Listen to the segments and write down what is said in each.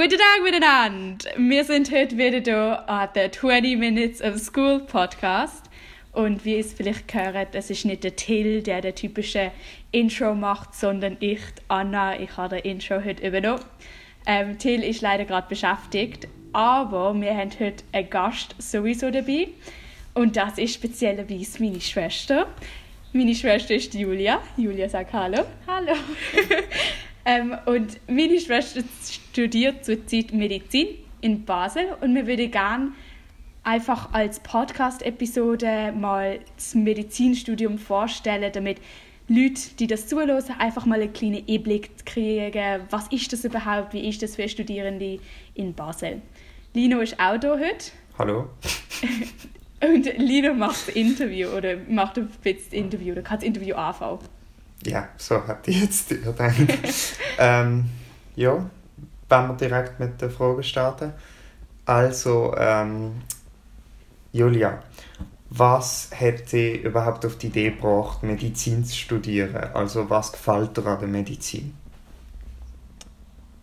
Guten Tag miteinander! Wir sind heute wieder hier an der 20 Minutes of School Podcast. Und wie ihr es vielleicht gehört, es ist nicht der Till, der der typische Intro macht, sondern ich, Anna. Ich habe den Intro heute übernommen. Ähm, Till ist leider gerade beschäftigt, aber wir haben heute einen Gast sowieso dabei. Und das ist speziellerweise meine Schwester. Meine Schwester ist Julia. Julia, sag Hallo. Hallo. ähm, und meine Schwester studiert zurzeit Medizin in Basel und wir würden gerne einfach als Podcast-Episode mal das Medizinstudium vorstellen, damit Leute, die das zuhören, einfach mal einen kleinen Einblick kriegen, was ist das überhaupt, wie ist das für Studierende in Basel. Lino ist auch hier heute. Hallo. Und Lino macht das Interview oder macht ein bisschen das Interview oder kann das Interview anfangen. Ja, so hat ich jetzt gedacht. ähm, ja, wenn wir direkt mit der Frage starten. Also, ähm, Julia, was hat dich überhaupt auf die Idee gebracht, Medizin zu studieren? Also, was gefällt dir an der Medizin?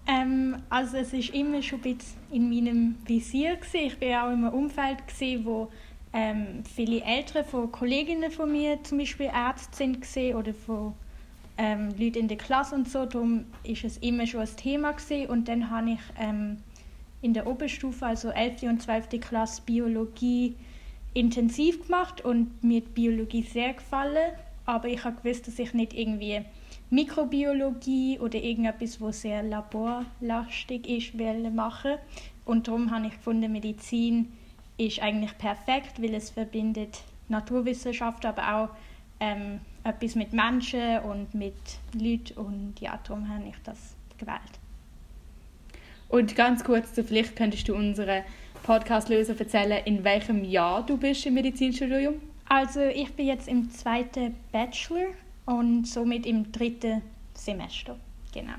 Ähm, also es ist immer schon ein bisschen in meinem Visier gewesen. Ich war auch in einem Umfeld gewesen, wo ähm, viele Ältere von Kolleginnen von mir zum Beispiel Ärzte sind oder von ähm, Leuten in der Klasse und so. Darum ist es immer schon ein Thema gewesen. Und dann habe ich ähm, in der Oberstufe, also 11. und 12. Klasse, Biologie intensiv gemacht und mir die Biologie sehr gefallen. Aber ich habe gewusst, dass ich nicht irgendwie Mikrobiologie oder irgendetwas, was sehr laborlastig ist, will machen. Und darum habe ich gefunden, Medizin ist eigentlich perfekt, weil es verbindet Naturwissenschaft, aber auch ähm, etwas mit Menschen und mit Leuten und ja, darum habe ich das gewählt. Und ganz kurz, vielleicht könntest du unsere Podcast-Löser erzählen, in welchem Jahr du bist im Medizinstudium? Also ich bin jetzt im zweiten Bachelor und somit im dritten Semester, genau.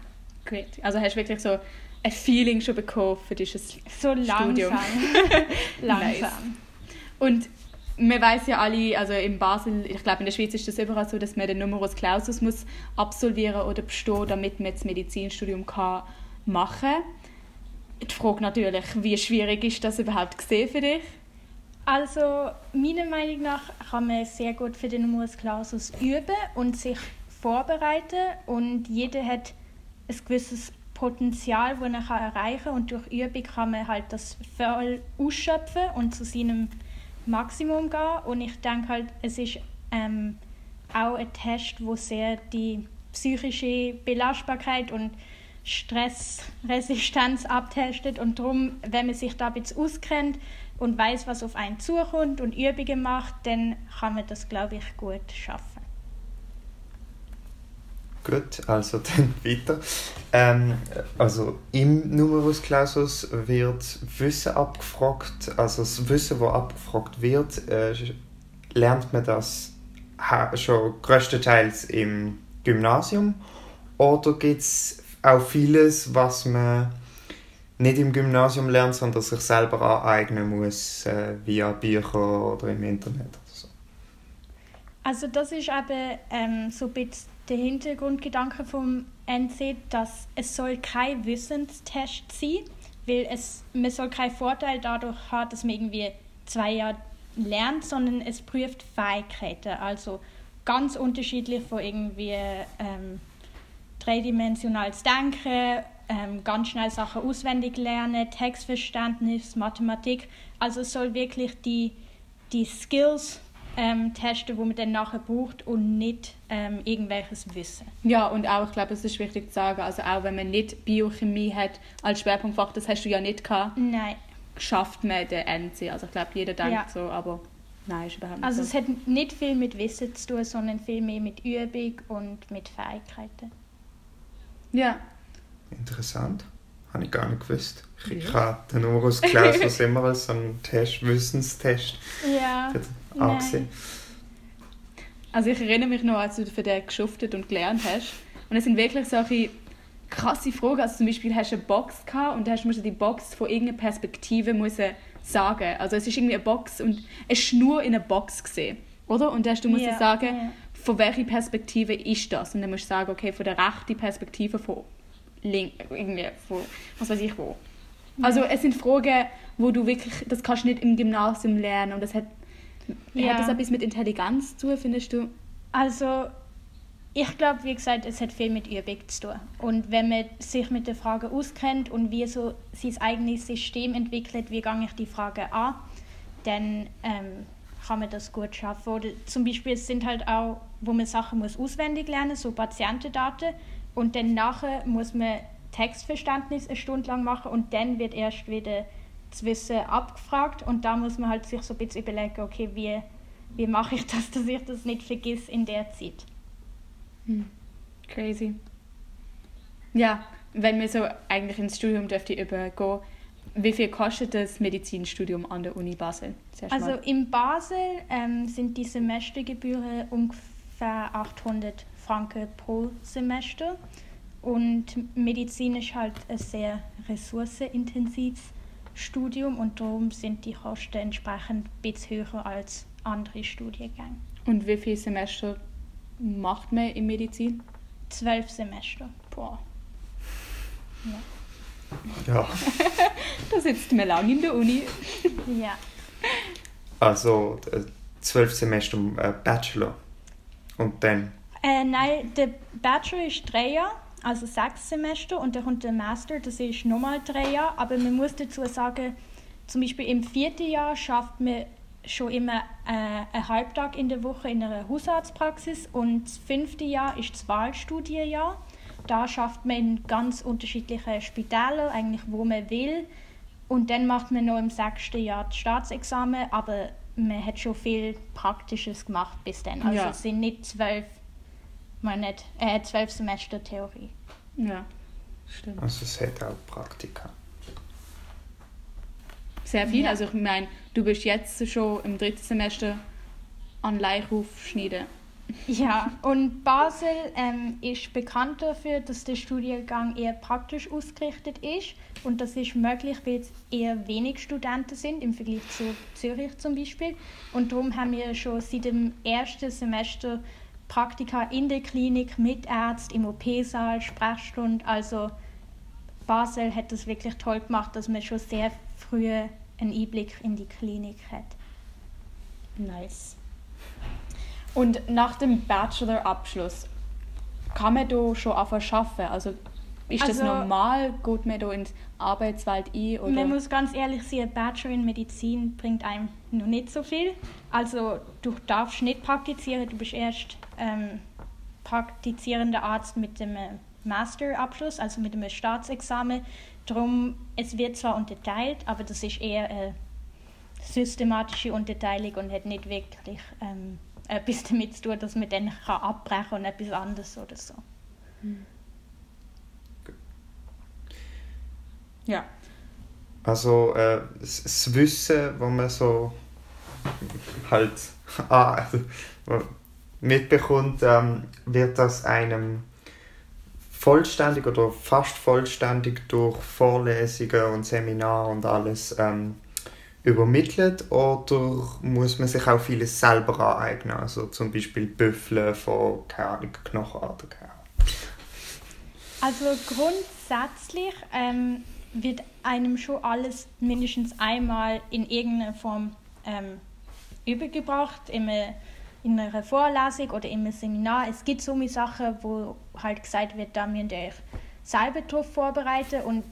Gut, also hast du wirklich so ein Feeling schon bekommen für dieses so langsam. Studium? langsam. Nice. Und man weiß ja alle, also in Basel, ich glaube in der Schweiz ist das überall so, dass man den Numerus Clausus muss absolvieren oder bestehen, damit man das Medizinstudium kann machen kann. Die Frage natürlich, wie schwierig ist das überhaupt gesehen für dich? Also meiner Meinung nach kann man sehr gut für den Numerus Clausus üben und sich vorbereiten und jeder hat ein gewisses Potenzial, das er erreichen kann und durch Übung kann man halt das voll ausschöpfen und zu seinem Maximum gehen und ich denke halt, es ist ähm, auch ein Test, wo sehr die psychische Belastbarkeit und Stressresistenz abtestet und darum, wenn man sich da ein bisschen auskennt und weiß, was auf einen zukommt und Übungen macht, dann kann man das, glaube ich, gut schaffen. Gut, also dann weiter. Ähm, also im Numerus Clausus wird Wissen abgefragt, also das Wissen, das abgefragt wird, äh, lernt man das schon größtenteils im Gymnasium oder gibt es auch vieles, was man nicht im Gymnasium lernt, sondern sich selber aneignen muss äh, via Bücher oder im Internet. Oder so. Also das ist eben ähm, so ein bisschen der Hintergrundgedanke vom NC, dass es soll kein Wissenstest sein, weil es, man soll keinen Vorteil dadurch haben, dass man irgendwie zwei Jahre lernt, sondern es prüft Fähigkeiten, also ganz unterschiedlich von irgendwie ähm, dreidimensionales Denken, ähm, ganz schnell Sachen auswendig lernen, Textverständnis, Mathematik. Also es soll wirklich die, die Skills ähm, testen, die man dann nachher braucht und nicht ähm, irgendwelches Wissen. Ja, und auch, ich glaube, es ist wichtig zu sagen, also auch wenn man nicht Biochemie hat als Schwerpunktfach, das hast du ja nicht gehabt. Nein. Schafft man den NC. Also ich glaube, jeder denkt ja. so, aber nein, ist überhaupt nicht Also so. es hat nicht viel mit Wissen zu tun, sondern viel mehr mit Übung und mit Fähigkeiten. Ja. Interessant. Habe ich gar nicht gewusst. Ich ja. habe den Numerus Clausus immer als einen Test, Wissenstest ja. Angesehen. Also ich erinnere mich noch, als du für den geschuftet und gelernt hast. Und es sind wirklich solche krasse Fragen. Also zum Beispiel hast du eine Box gehabt und hast musst die Box von irgendeiner Perspektive müssen sagen. Also es ist irgendwie eine Box und eine Schnur in einer Box gesehen, oder? Und dann hast du musst Ja, sagen, ja. von welcher Perspektive ist das? Und dann musst du sagen, okay, von der rechten Perspektive von link, irgendwie, wo, was weiß ich wo. Also es sind Fragen, wo du wirklich, das kannst du nicht im Gymnasium lernen und das hat, Ja. hat das etwas mit Intelligenz zu tun, findest du? Also, ich glaube, wie gesagt, es hat viel mit Übung zu tun. Und wenn man sich mit der Frage auskennt und wie so sein eigenes System entwickelt, wie gehe ich die Frage an, dann ähm, kann man das gut schaffen. Oder zum Beispiel es sind halt auch, wo man Sachen muss auswendig lernen, so Patientendaten. Und dann nachher muss man Textverständnis eine Stunde lang machen und dann wird erst wieder Wissen abgefragt. Und da muss man halt sich so ein bisschen überlegen, okay, wie, wie mache ich das, dass ich das nicht vergiss in der Zeit. Crazy. Ja, wenn wir so eigentlich ins Studium dürfte übergehen, wie viel kostet das Medizinstudium an der Uni Basel? Also in Basel ähm, sind die Semestergebühren ungefähr 800 Franken pro Semester. Und Medizin ist halt ein sehr ressourcenintensives Studium und darum sind die Kosten entsprechend ein bisschen höher als andere Studiengänge. Und wie viele Semester macht man in Medizin? Zwölf Semester. Boah, Ja, da sitzt man lang in der Uni. Ja. also äh, zwölf Semester äh, Bachelor. Und dann, Äh, nein, der Bachelor ist drei Jahre, also sechs Semester, und dann kommt der Master, das ist nochmal drei Jahre. Aber man muss dazu sagen, zum Beispiel im vierten Jahr schafft man schon immer äh, einen Halbtag in der Woche in einer Hausarztpraxis und das fünfte Jahr ist das Wahlstudienjahr. Da schafft man in ganz unterschiedlichen Spitälern, eigentlich wo man will. Und dann macht man noch im sechsten Jahr das Staatsexamen, aber man hat schon viel Praktisches gemacht bis dann. Also Ja. es sind nicht zwölf, nicht, äh, zwölf Semester Theorie. Ja, stimmt. also es hat auch Praktika. Sehr viel. Ja. Also ich meine, du bist jetzt schon im dritten Semester an Leichruf schneiden. Ja, und Basel ähm, ist bekannt dafür, dass der Studiengang eher praktisch ausgerichtet ist. Und das ist möglich, weil es eher wenig Studenten sind im Vergleich zu Zürich zum Beispiel. Und darum haben wir schon seit dem ersten Semester Praktika in der Klinik mit Ärzten, im OP-Saal, Sprechstunde. Also Basel hat das wirklich toll gemacht, dass man schon sehr früh einen Einblick in die Klinik hat. Nice. Und nach dem Bachelor-Abschluss kann man da schon anfangen arbeiten? Also ist das Also- normal? Geht man da in die Arbeitswelt ein? Oder? Man muss ganz ehrlich sein, ein Bachelor in Medizin bringt einem noch nicht so viel. Also du darfst nicht praktizieren, du bist erst ähm, praktizierender Arzt mit dem Masterabschluss, also mit dem Staatsexamen. Darum, es wird zwar unterteilt, aber das ist eher eine systematische Unterteilung und hat nicht wirklich ähm, etwas damit zu tun, dass man dann kann abbrechen kann und etwas anderes oder so. Ja. Also äh, das das Wissen, was man so halt ah, mitbekommt, ähm, wird das einem vollständig oder fast vollständig durch Vorlesungen und Seminare und alles ähm, übermittelt oder muss man sich auch vieles selber aneignen, also zum Beispiel Büffeln von keine Knochenarten. Also grundsätzlich ähm, wird einem schon alles mindestens einmal in irgendeiner Form ähm, übergebracht, in einer, in einer Vorlesung oder einem Seminar. Es gibt so Sachen, wo halt gesagt wird, da müsst ihr euch selber drauf vorbereiten und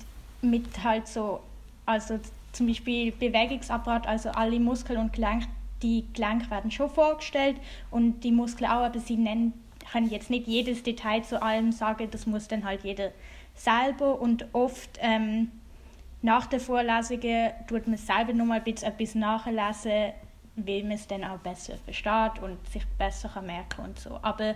mit halt so, also zum Beispiel Bewegungsapparat, also alle Muskeln und Gelenke, die Gelenke werden schon vorgestellt und die Muskeln auch, aber sie nennen, können jetzt nicht jedes Detail zu allem sagen, das muss dann halt jeder selber und oft ähm, nach der Vorlesung tut man selber nochmal ein bisschen etwas nachlesen, weil man es dann auch besser versteht und sich besser kann merken und so. Aber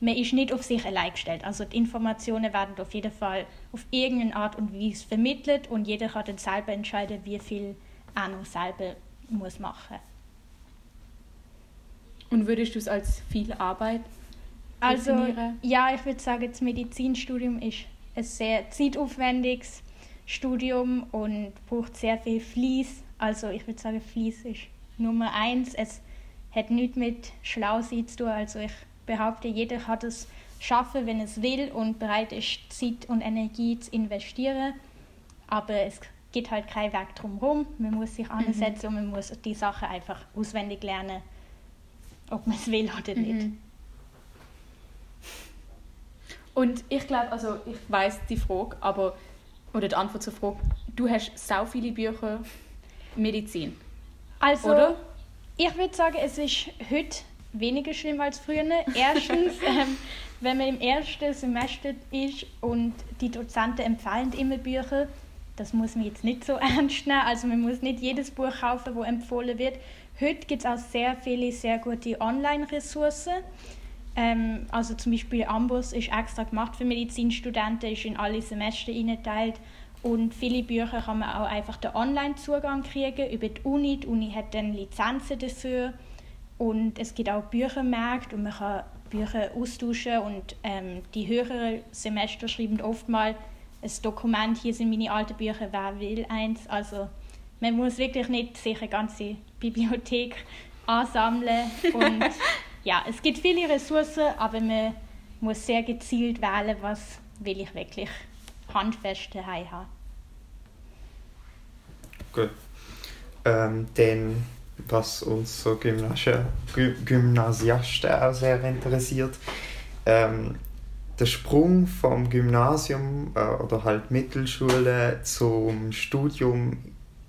man ist nicht auf sich allein gestellt. Also die Informationen werden auf jeden Fall auf irgendeine Art und Weise vermittelt und jeder kann dann selber entscheiden, wie viel er noch selber muss machen. Und würdest du es als viel Arbeit Also definieren? ja, ich würde sagen, das Medizinstudium ist ein sehr zeitaufwendiges Studium und braucht sehr viel Fleiß. Also ich würde sagen, Fleiß ist Nummer eins. Es hat nichts mit schlau sein zu tun. Also ich behaupte, jeder hat es schaffen, wenn es will und bereit ist, Zeit und Energie zu investieren. Aber es gibt halt keinen Weg drumherum. Man muss sich mhm. ansetzen und man muss die Sachen einfach auswendig lernen, ob man es will oder nicht. Und ich glaube, also ich weiß die Frage, aber oder die Antwort zur Frage, du hast so viele Bücher Medizin. Also, oder? ich würde sagen, es ist heute weniger schlimm als früher. Erstens, ähm, wenn man im ersten Semester ist und die Dozenten empfehlen immer Bücher, das muss man jetzt nicht so ernst nehmen. Also man muss nicht jedes Buch kaufen, das empfohlen wird. Heute gibt es auch sehr viele sehr gute Online-Ressourcen. Ähm, also zum Beispiel Ambus ist extra gemacht für Medizinstudenten, ist in alle Semester eingeteilt und viele Bücher kann man auch einfach den Online-Zugang kriegen über die Uni. Die Uni hat dann Lizenzen dafür und es gibt auch Büchermärkte und man kann Bücher austauschen und ähm, die höheren Semester schreiben oft mal ein Dokument, hier sind meine alten Bücher, wer will eins. Also man muss wirklich nicht sich eine ganze Bibliothek ansammeln und ja, es gibt viele Ressourcen, aber man muss sehr gezielt wählen, was will ich wirklich handfest daheim haben. Gut. Ähm, dann, was uns so Gymnasiasten auch sehr interessiert, ähm, der Sprung vom Gymnasium äh, oder halt Mittelschule zum Studium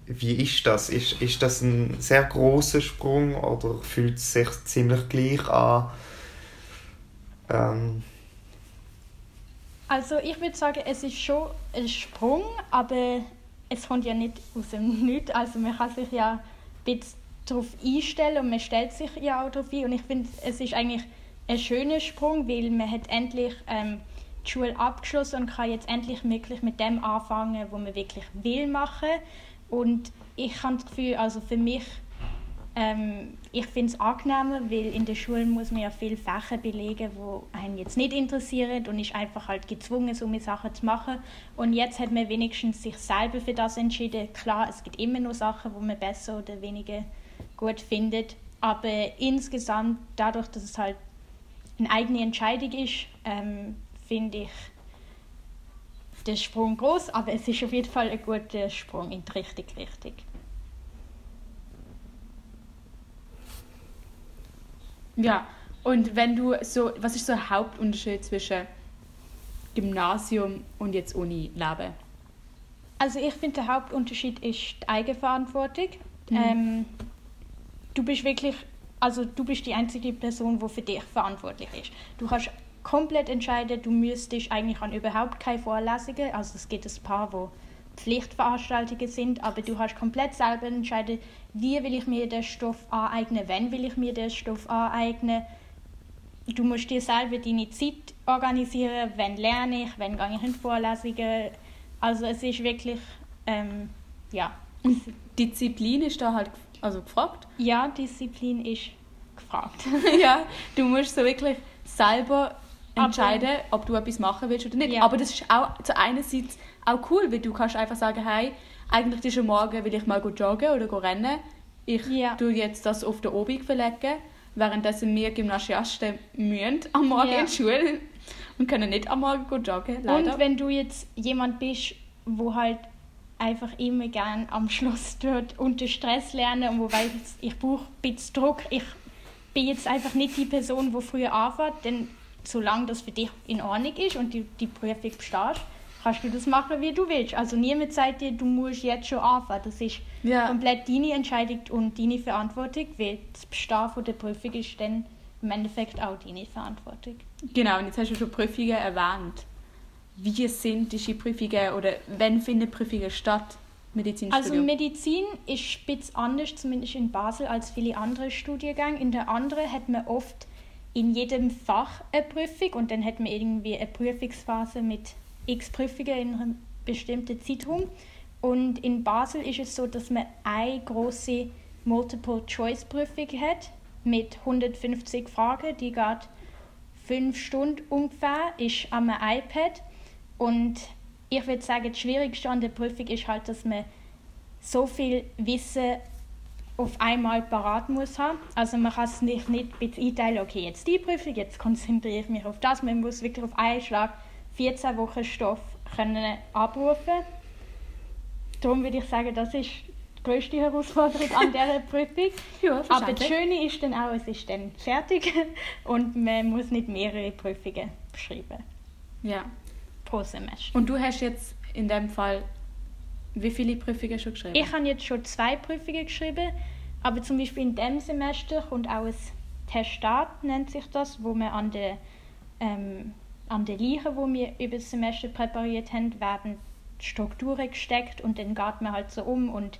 wie ist das? Ist, ist das ein sehr großer Sprung oder fühlt es sich ziemlich gleich an? Ähm. Also ich würde sagen, es ist schon ein Sprung, aber es kommt ja nicht aus dem Nichts. Also man kann sich ja ein bisschen darauf einstellen und man stellt sich ja auch darauf ein. Und ich finde, es ist eigentlich ein schöner Sprung, weil man hat endlich ähm, die Schule abgeschlossen und kann jetzt endlich wirklich mit dem anfangen, was man wirklich will machen. Und ich habe das Gefühl, also für mich, ähm, ich finde es angenehmer, weil in der Schule muss man ja viele Fächer belegen, die einen jetzt nicht interessieren und ist einfach halt gezwungen, so eine Sachen zu machen. Und jetzt hat man wenigstens sich selber für das entschieden. Klar, es gibt immer noch Sachen, wo man besser oder weniger gut findet, aber insgesamt, dadurch, dass es halt eine eigene Entscheidung ist, ähm, finde ich, der Sprung groß, aber es ist auf jeden Fall ein guter Sprung in die richtige Richtung. Ja, und wenn du so, was ist so der Hauptunterschied zwischen Gymnasium und jetzt Uni-Leben? Also ich finde, der Hauptunterschied ist die Eigenverantwortung. Mhm. Ähm, du bist wirklich, also du bist die einzige Person, die für dich verantwortlich ist. Du kannst komplett entscheiden, du müsstest eigentlich an überhaupt keine Vorlesungen, also es gibt ein paar, wo Pflichtveranstaltungen sind, aber du hast komplett selber entscheiden, wie will ich mir den Stoff aneignen, wann will ich mir den Stoff aneignen. Du musst dir selber deine Zeit organisieren, wann lerne ich, wann gehe ich in Vorlesungen. Also es ist wirklich, ähm, ja. Und Disziplin ist da halt also gefragt? Ja, Disziplin ist gefragt. ja, du musst so wirklich selber entscheiden, ob du etwas machen willst oder nicht. Ja. Aber das ist auch zu einer Seite auch cool, weil du kannst einfach sagen, hey, eigentlich ist am Morgen will ich mal joggen oder rennen. Ich ja. tue jetzt das auf den Obig verlegen, währenddessen wir Gymnasiasten müssen am Morgen ja. in die Schule und können nicht am Morgen joggen, leider. Und wenn du jetzt jemand bist, wo halt einfach immer gern am Schluss dort unter Stress lernen und wo weiß, ich brauche ein bisschen Druck, ich bin jetzt einfach nicht die Person, die früher anfängt, dann solange das für dich in Ordnung ist und du die Prüfung bestehst, kannst du das machen, wie du willst. Also niemand sagt dir, du musst jetzt schon anfangen. Das ist ja. komplett deine Entscheidung und deine Verantwortung, weil das Bestehen von der Prüfung ist dann im Endeffekt auch deine Verantwortung. Genau, und jetzt hast du schon Prüfungen erwähnt. Wie sind diese Prüfungen oder wann finden Prüfungen statt? Also Medizin ist bisschen anders, zumindest in Basel, als viele andere Studiengänge. In der anderen hat man oft in jedem Fach eine Prüfung und dann hat man irgendwie eine Prüfungsphase mit x Prüfungen in einem bestimmten Zeitraum. Und in Basel ist es so, dass man eine große Multiple-Choice-Prüfung hat mit 150 Fragen, die geht fünf Stunden ungefähr, ist am iPad. Und ich würde sagen, das Schwierigste an der Prüfung ist halt, dass man so viel Wissen auf einmal parat muss haben. Also man kann es nicht, nicht einteilen, okay, jetzt die Prüfung, jetzt konzentriere ich mich auf das. Man muss wirklich auf einen Schlag 14 Wochen Stoff können abrufen. Darum würde ich sagen, das ist die grösste Herausforderung an dieser Prüfung. Ja, Aber das Schöne ist dann auch, es ist dann fertig und man muss nicht mehrere Prüfungen schreiben Ja. pro Semester. Und du hast jetzt in dem Fall wie viele Prüfungen schon geschrieben? Ich habe jetzt schon zwei Prüfungen geschrieben, aber zum Beispiel in diesem Semester kommt auch ein Testat, nennt sich das, wo wir an der, ähm, an der Leiche, wo wir über das Semester präpariert haben, werden Strukturen gesteckt und dann geht man halt so um und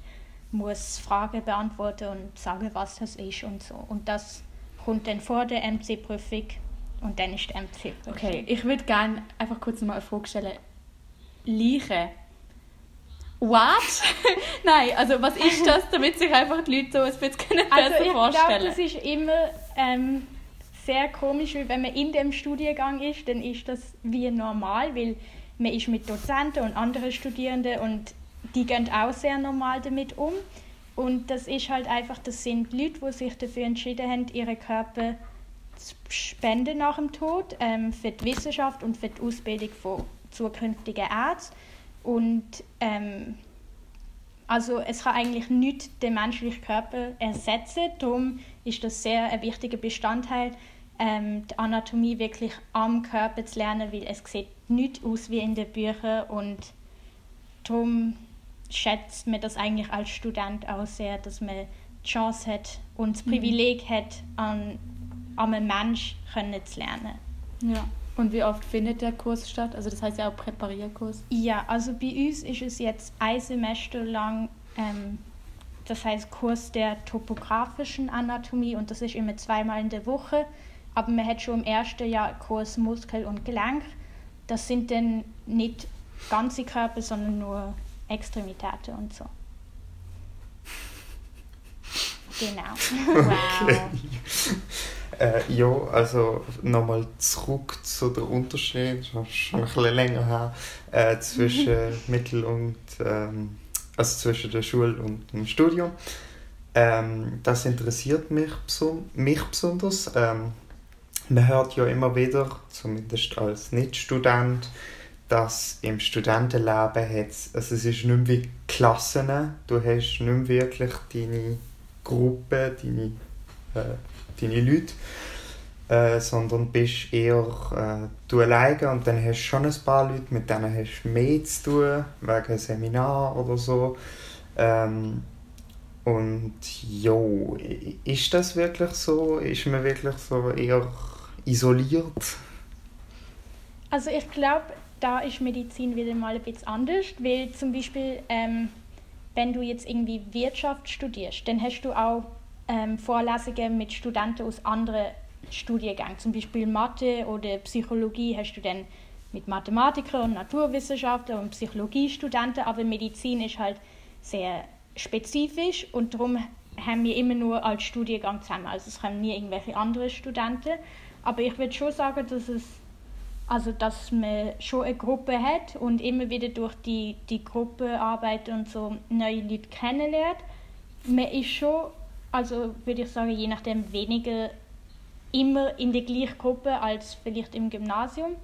muss Fragen beantworten und sagen, was das ist und so. Und das kommt dann vor der MC-Prüfung und dann ist die MC-Prüfung. Okay, ich würde gerne einfach kurz mal eine Frage stellen. Leiche. What? Nein, also was ist das, damit sich einfach die Leute so ein bisschen können Also besser ich glaube, vorstellen das ist immer ähm, sehr komisch, weil wenn man in dem Studiengang ist, dann ist das wie normal, weil man ist mit Dozenten und anderen Studierenden und die gehen auch sehr normal damit um. Und das ist halt einfach, das sind Leute, die sich dafür entschieden haben, ihre Körper zu spenden nach dem Tod ähm, für die Wissenschaft und für die Ausbildung von zukünftigen Ärzten. Und ähm, also es kann eigentlich nicht den menschlichen Körper ersetzen. Darum ist das sehr ein wichtiger Bestandteil, ähm, die Anatomie wirklich am Körper zu lernen, weil es sieht nicht aus wie in den Büchern und darum schätzt man das eigentlich als Student auch sehr, dass man die Chance hat und das Privileg hat, an, an einem Mensch können zu lernen. Ja. Und wie oft findet der Kurs statt? Also das heißt ja auch Präparierkurs. Ja, also bei uns ist es jetzt ein Semester lang, ähm, das heißt Kurs der topografischen Anatomie und das ist immer zweimal in der Woche. Aber man hat schon im ersten Jahr Kurs Muskel und Gelenk. Das sind dann nicht ganze Körper, sondern nur Extremitäten und so. Genau. Okay. Äh, ja, also nochmal zurück zu der Unterschied, schon schon ein bisschen länger her, äh, zwischen Mittel- und ähm, also zwischen der Schule und dem Studium. Ähm, das interessiert mich, mich besonders. Ähm, man hört ja immer wieder, zumindest als Nicht-Student, dass im Studentenleben hat's, also es ist nicht mehr wie Klassen, du hast nicht mehr wirklich deine Gruppe, deine, äh, deine Leute, äh, sondern bist eher äh, du alleine und dann hast du schon ein paar Leute, mit denen hast du mehr zu tun, wegen einem Seminar oder so. Ähm, und jo, ist das wirklich so? Ist man wirklich so eher isoliert? Also ich glaube, da ist Medizin wieder mal ein bisschen anders, weil zum Beispiel, ähm, wenn du jetzt irgendwie Wirtschaft studierst, dann hast du auch ähm, Vorlesungen mit Studenten aus anderen Studiengängen, zum Beispiel Mathe oder Psychologie hast du dann mit Mathematikern und Naturwissenschaftlern und Psychologiestudenten, aber Medizin ist halt sehr spezifisch und darum haben wir immer nur als Studiengang zusammen. Also es kommen nie irgendwelche anderen Studenten. Aber ich würde schon sagen, dass es also dass man schon eine Gruppe hat und immer wieder durch die, die Gruppenarbeit und so neue Leute kennenlernt. Man ist schon, also würde ich sagen, je nachdem weniger immer in der gleichen Gruppe als vielleicht im Gymnasium.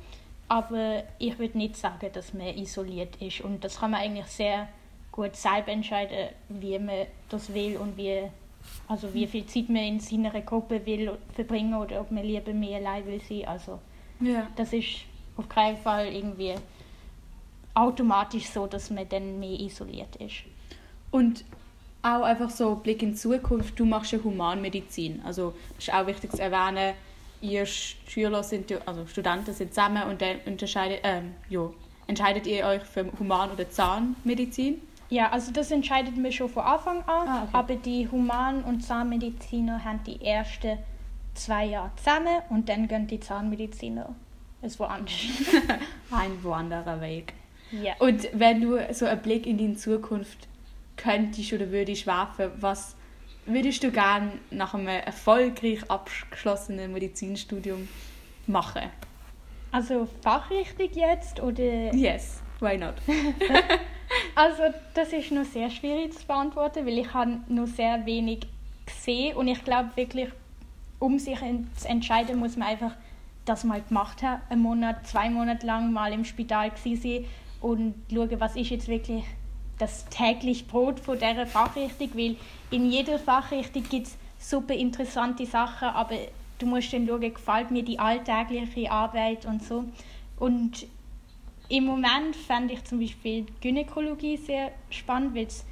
Aber ich würde nicht sagen, dass man isoliert ist. Und das kann man eigentlich sehr gut selber entscheiden, wie man das will und wie, also wie viel Zeit man in seiner Gruppe will verbringen oder ob man lieber mehr allein will sein. Also Ja. das ist auf keinen Fall irgendwie automatisch so, dass man dann mehr isoliert ist. Und auch einfach so Blick in die Zukunft, du machst ja Humanmedizin. Also das ist auch wichtig zu erwähnen, ihr Schüler sind, ja- also Studenten sind zusammen und dann unterscheidet, ähm, ja, entscheidet ihr euch für Human- oder Zahnmedizin? Ja, also das entscheidet man schon von Anfang an, Ah, okay. aber die Human- und Zahnmediziner haben die ersten zwei Jahre zusammen und dann gehen die Zahnmediziner es woanders. Ein wanderer Weg. ja. Und wenn du so einen Blick in die Zukunft könntest oder würdest werfen, was würdest du gerne nach einem erfolgreich abgeschlossenen Medizinstudium machen? Also Fachrichtung jetzt oder Yes, why not? Also das ist noch sehr schwierig zu beantworten, weil ich habe nur sehr wenig gesehen und ich glaube wirklich, um sich zu entscheiden, muss man einfach das mal gemacht haben, einen Monat, zwei Monate lang mal im Spital sein und schauen, was ist jetzt wirklich das tägliche Brot von dieser Fachrichtung, weil in jeder Fachrichtung gibt es super interessante Sachen, aber du musst dann schauen, gefällt mir die alltägliche Arbeit und so. Und im Moment fände ich zum Beispiel Gynäkologie sehr spannend, weil es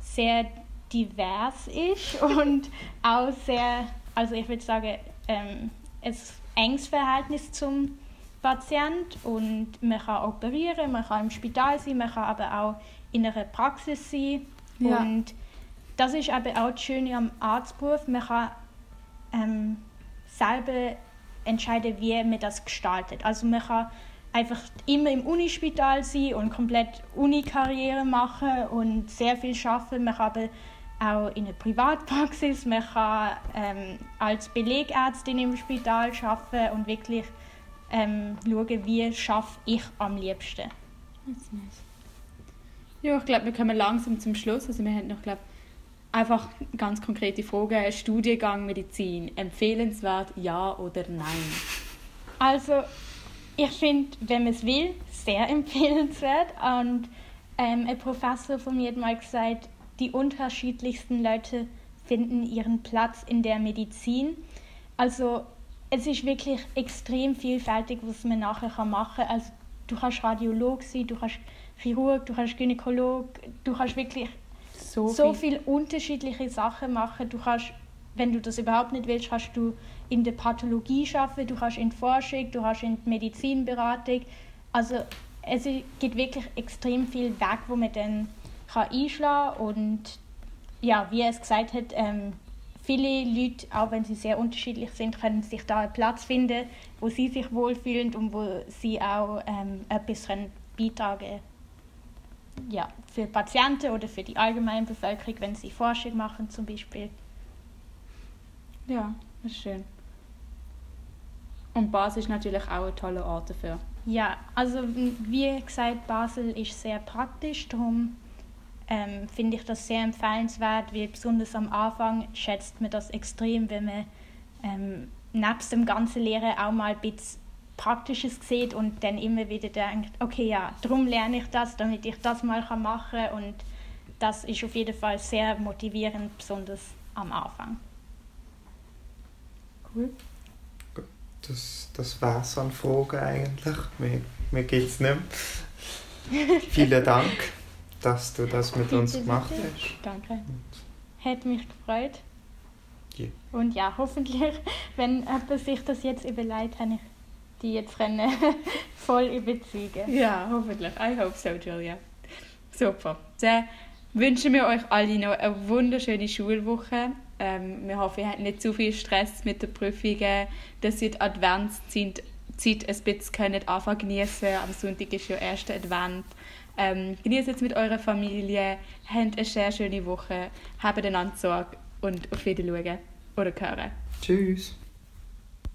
sehr divers ist und auch sehr, also ich würde sagen, ähm, ein enges Verhältnis zum Patient und man kann operieren, man kann im Spital sein, man kann aber auch in einer Praxis sein ja. und das ist aber auch das Schöne am Arztberuf, man kann ähm, selber entscheiden, wie man das gestaltet. Also man kann einfach immer im Unispital sein und komplett Unikarriere machen und sehr viel arbeiten. Man kann aber auch in einer Privatpraxis, man kann ähm, als Belegärztin im Spital arbeiten und wirklich ähm, schauen, wie schaffe ich am liebsten. Nice. Ja, ich glaube, wir kommen langsam zum Schluss. Also wir haben noch, glaube einfach ganz konkrete Fragen. Studiengang Medizin, empfehlenswert, ja oder nein? Also ich finde, wenn man es will, sehr empfehlenswert. Und ähm, ein Professor von mir hat mal gesagt, die unterschiedlichsten Leute finden ihren Platz in der Medizin. Also es ist wirklich extrem vielfältig, was man nachher machen kann. Also du kannst Radiolog sein, du kannst Chirurg, du kannst Gynäkolog, du kannst wirklich so, so viele unterschiedliche Sachen machen. Du kannst, wenn du das überhaupt nicht willst, kannst du in der Pathologie arbeiten, du kannst in Forschung, du kannst in Medizinberatung. Also es gibt wirklich extrem viel Weg, wo man dann kann einschlagen kann. Und ja, wie er es gesagt hat, ähm, viele Leute, auch wenn sie sehr unterschiedlich sind, können sich da einen Platz finden, wo sie sich wohlfühlen und wo sie auch ähm, etwas können beitragen ja, für Patienten oder für die allgemeine Bevölkerung, wenn sie Forschung machen zum Beispiel. Ja, das ist schön. Und Basel ist natürlich auch ein toller Ort dafür. Ja, also wie gesagt, Basel ist sehr praktisch, darum ähm, finde ich das sehr empfehlenswert, weil besonders am Anfang schätzt man das extrem, wenn man ähm, nebst dem ganzen Lehren auch mal ein bisschen Praktisches sieht und dann immer wieder denkt, okay, ja, darum lerne ich das, damit ich das mal machen kann und das ist auf jeden Fall sehr motivierend, besonders am Anfang. Cool. Das, das war es an Fragen eigentlich. Mir, mir geht es nicht mehr. Vielen Dank, dass du das mit uns gemacht hast. Danke. Hat mich gefreut. Yeah. Und ja, hoffentlich, wenn jemand sich das jetzt überlegt, habe ich die jetzt können voll überzeugen. Ja, hoffentlich. I hope so, Julia. Super. Dann wünschen wir euch alle noch eine wunderschöne Schulwoche. Ähm, wir hoffen, ihr habt nicht zu viel Stress mit den Prüfungen, dass ihr die Adventszeit Zeit ein bisschen könnt anfangen genießen. Am Sonntag ist ja erster Advent. Ähm, genießt jetzt mit eurer Familie, habt eine sehr schöne Woche, habt einander Sorge und auf Wiedersehen oder hören. Tschüss.